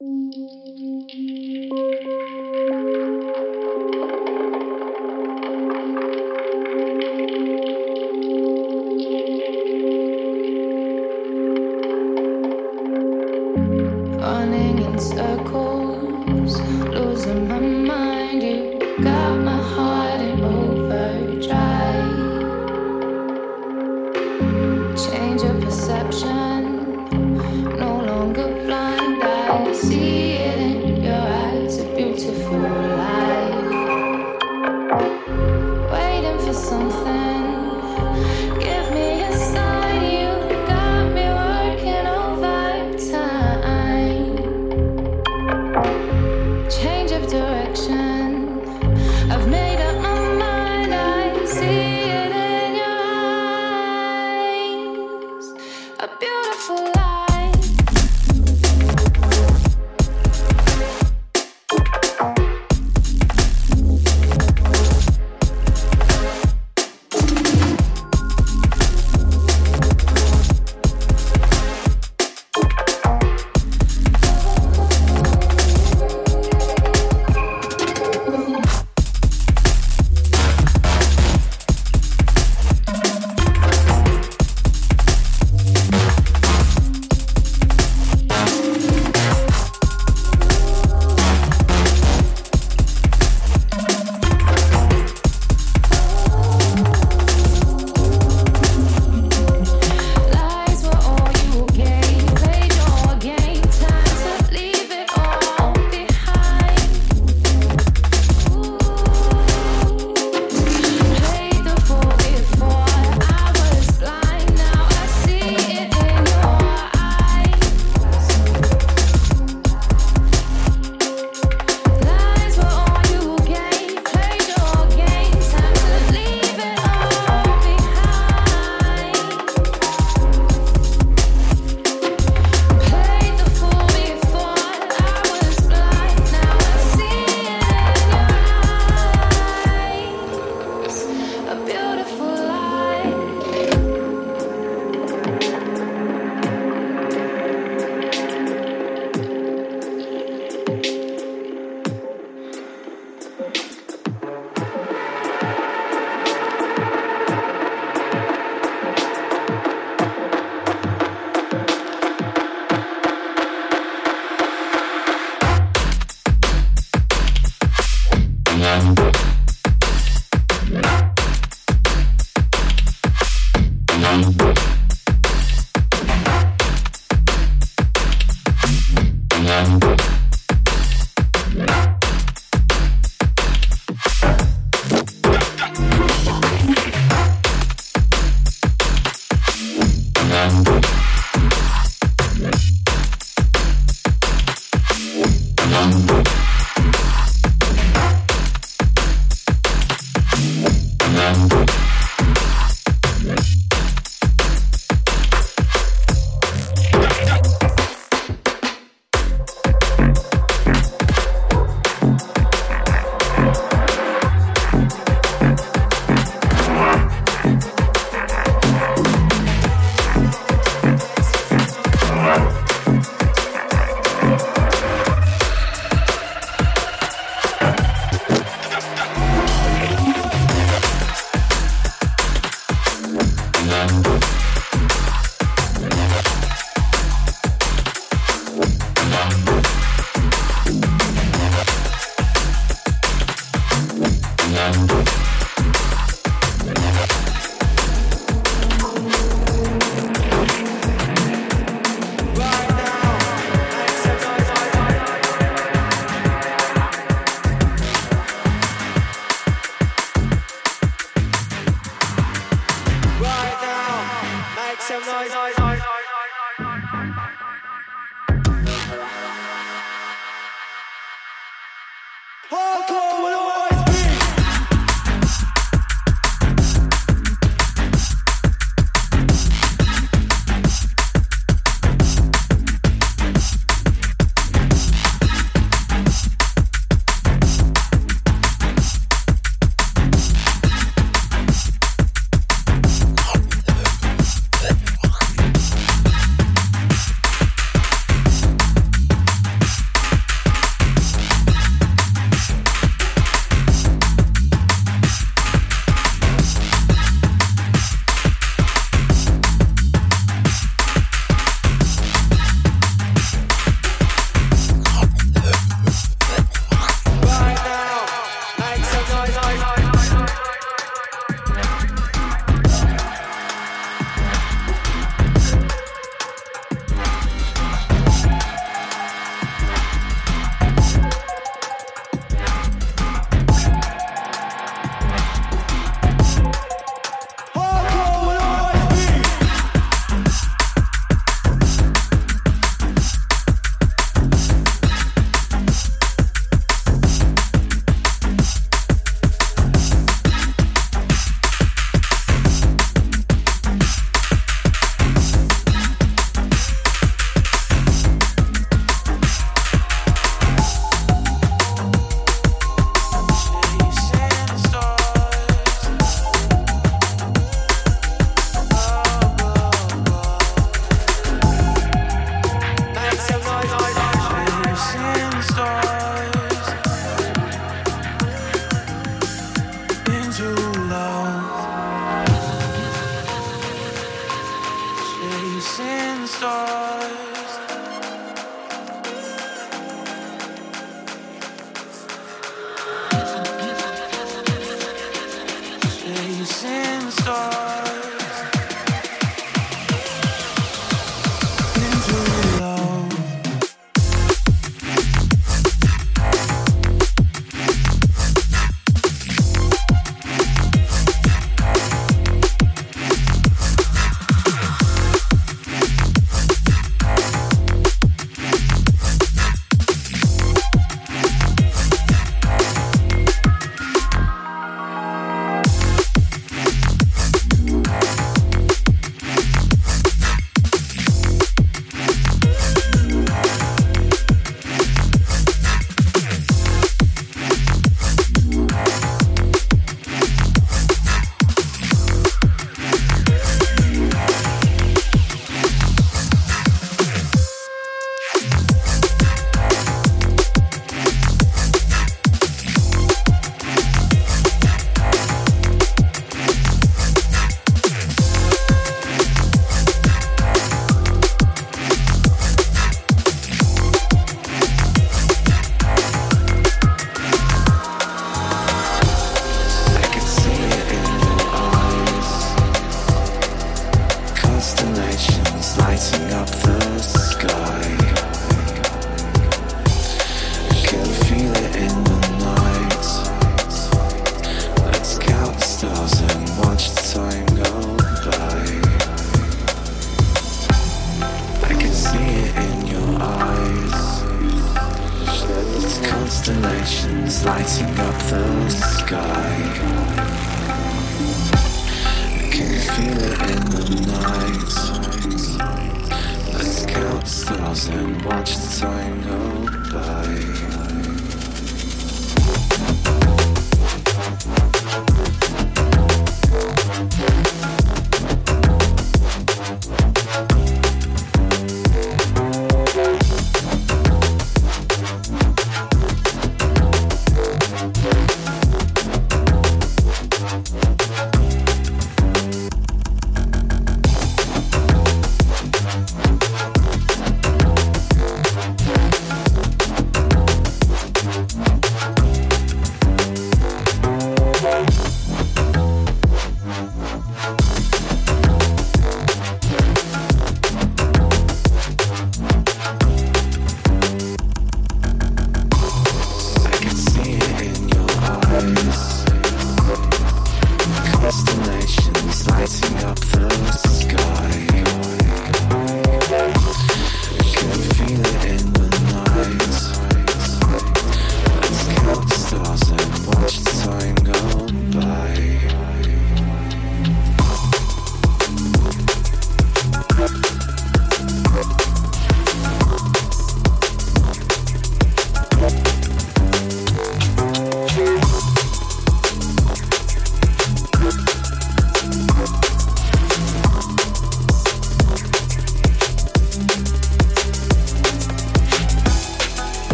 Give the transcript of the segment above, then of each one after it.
Música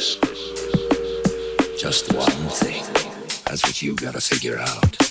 Just one thing. That's what you gotta figure out.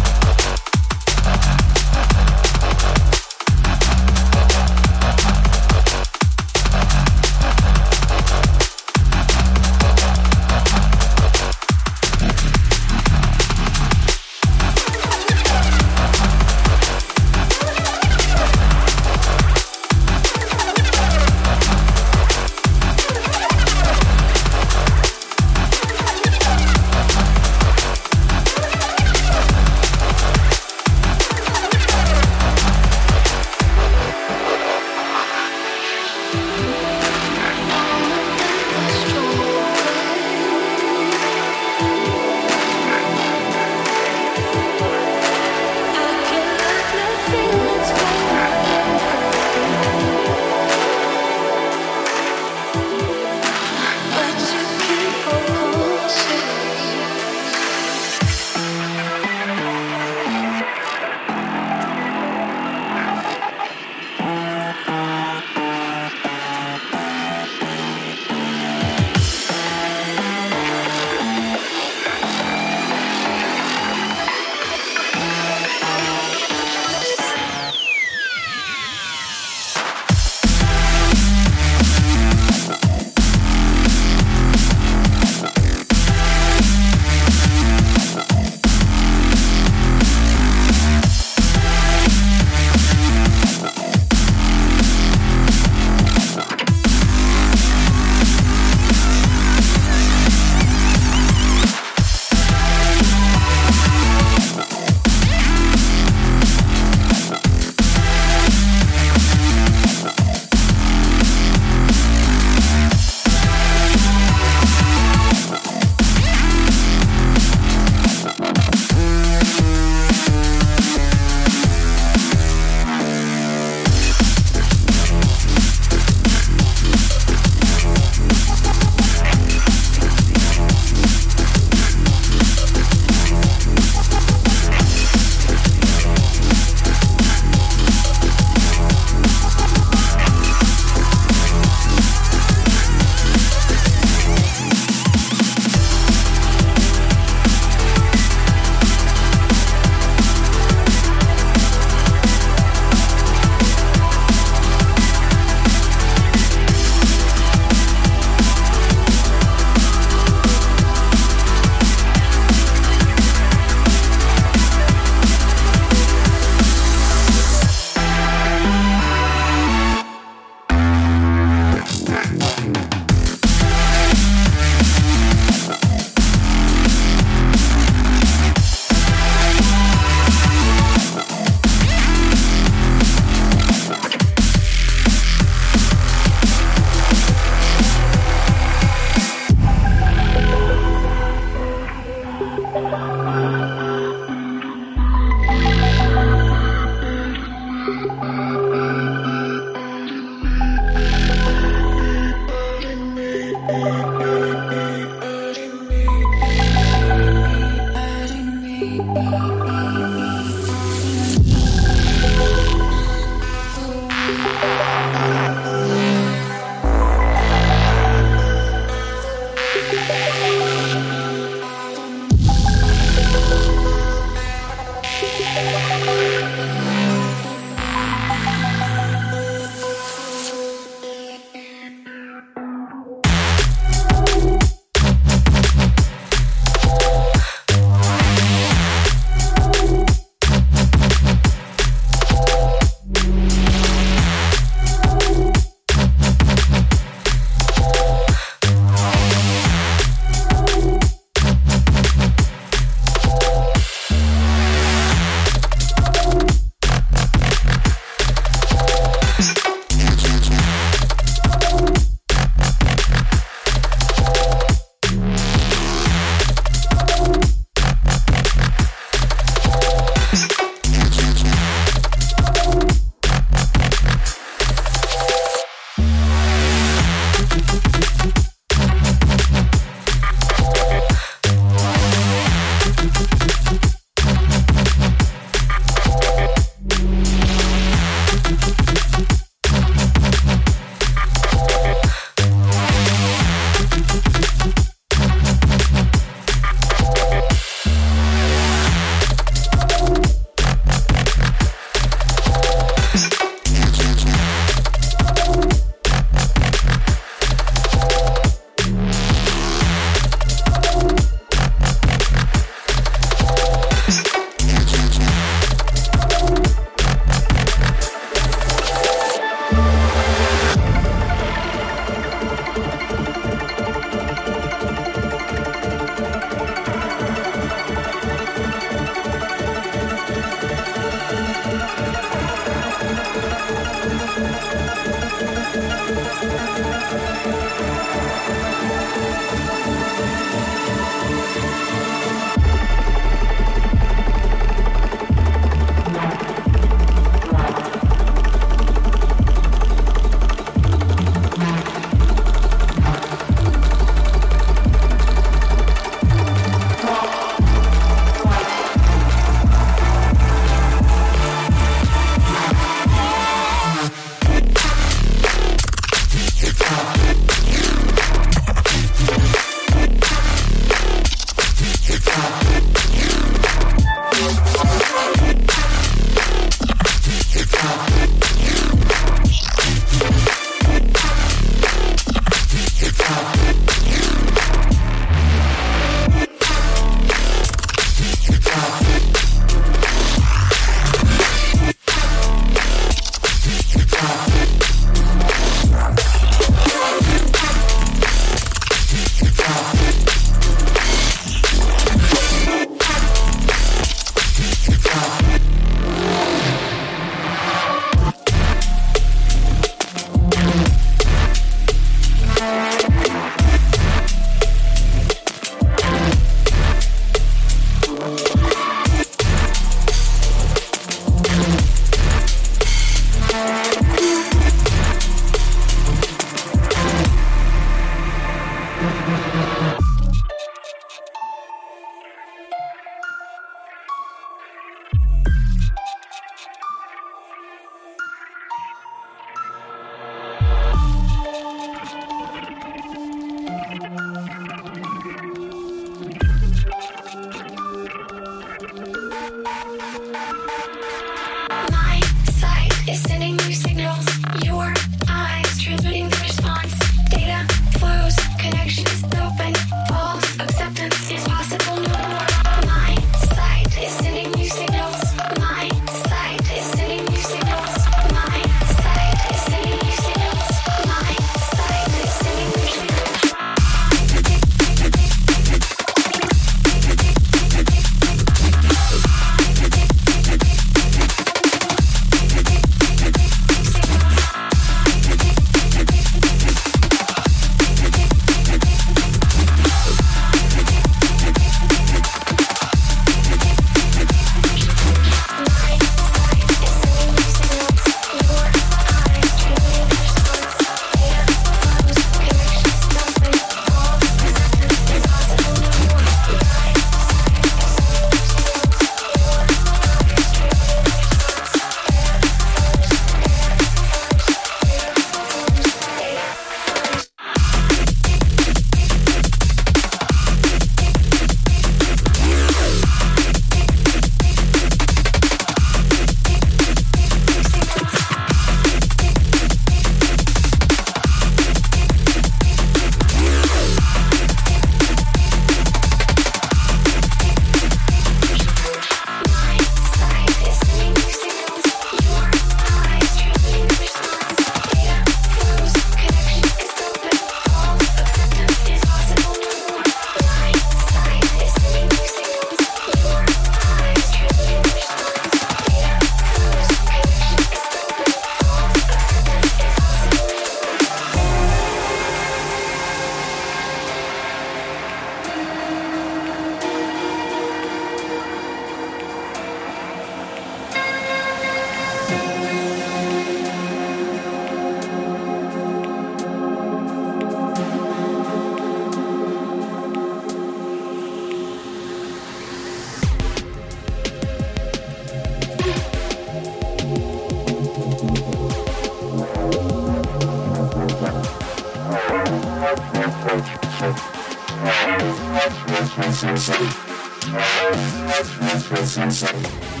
And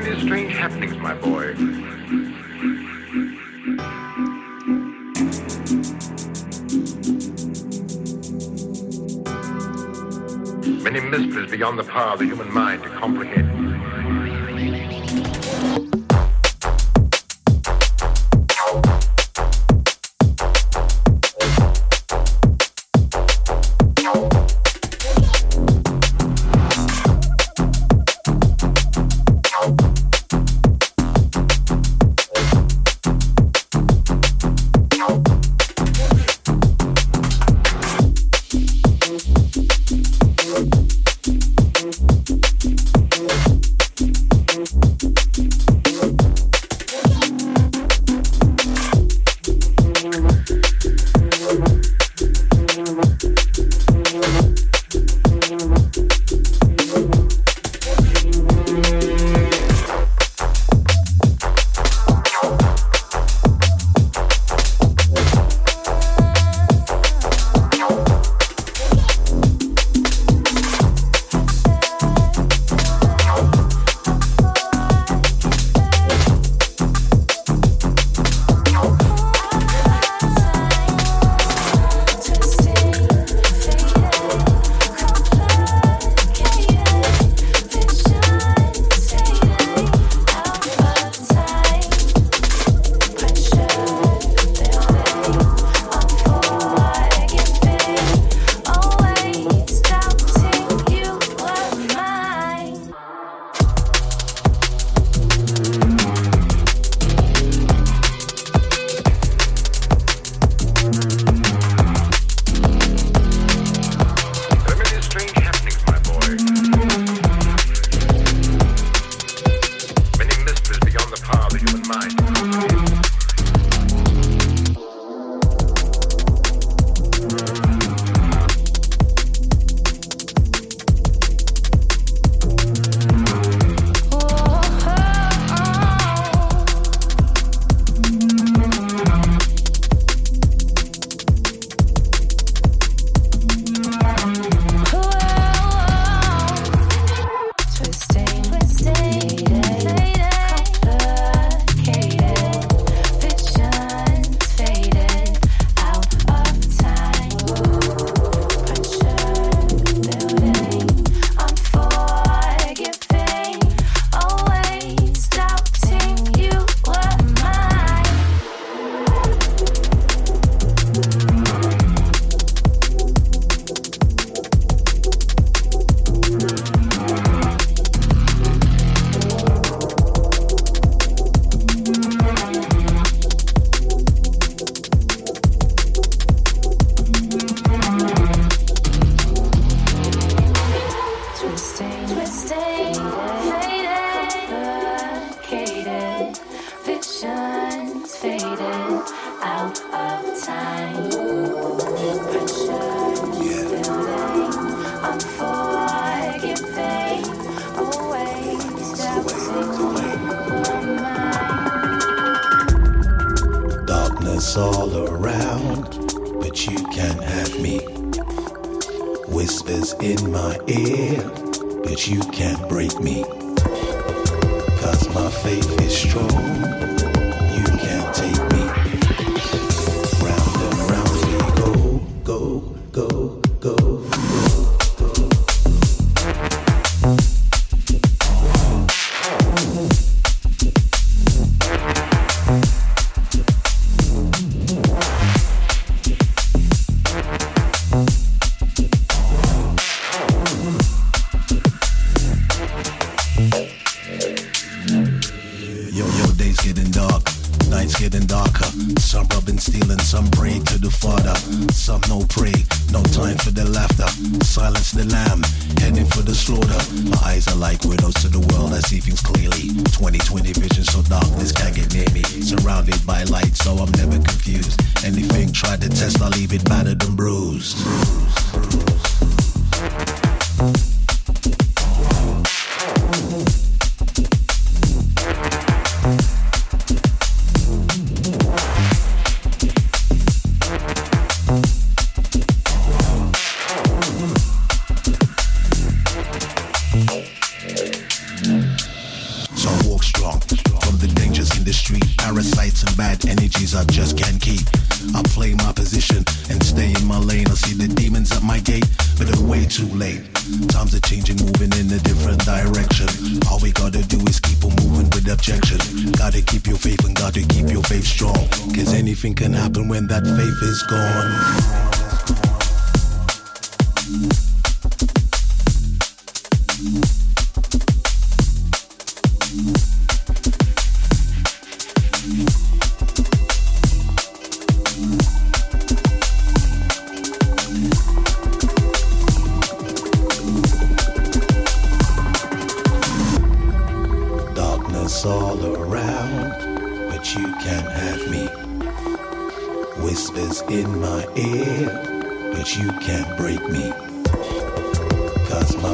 many strange happenings, my boy. Many mysteries beyond the power of the human mind to comprehend.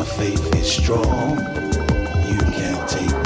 Faith is strong, you can't take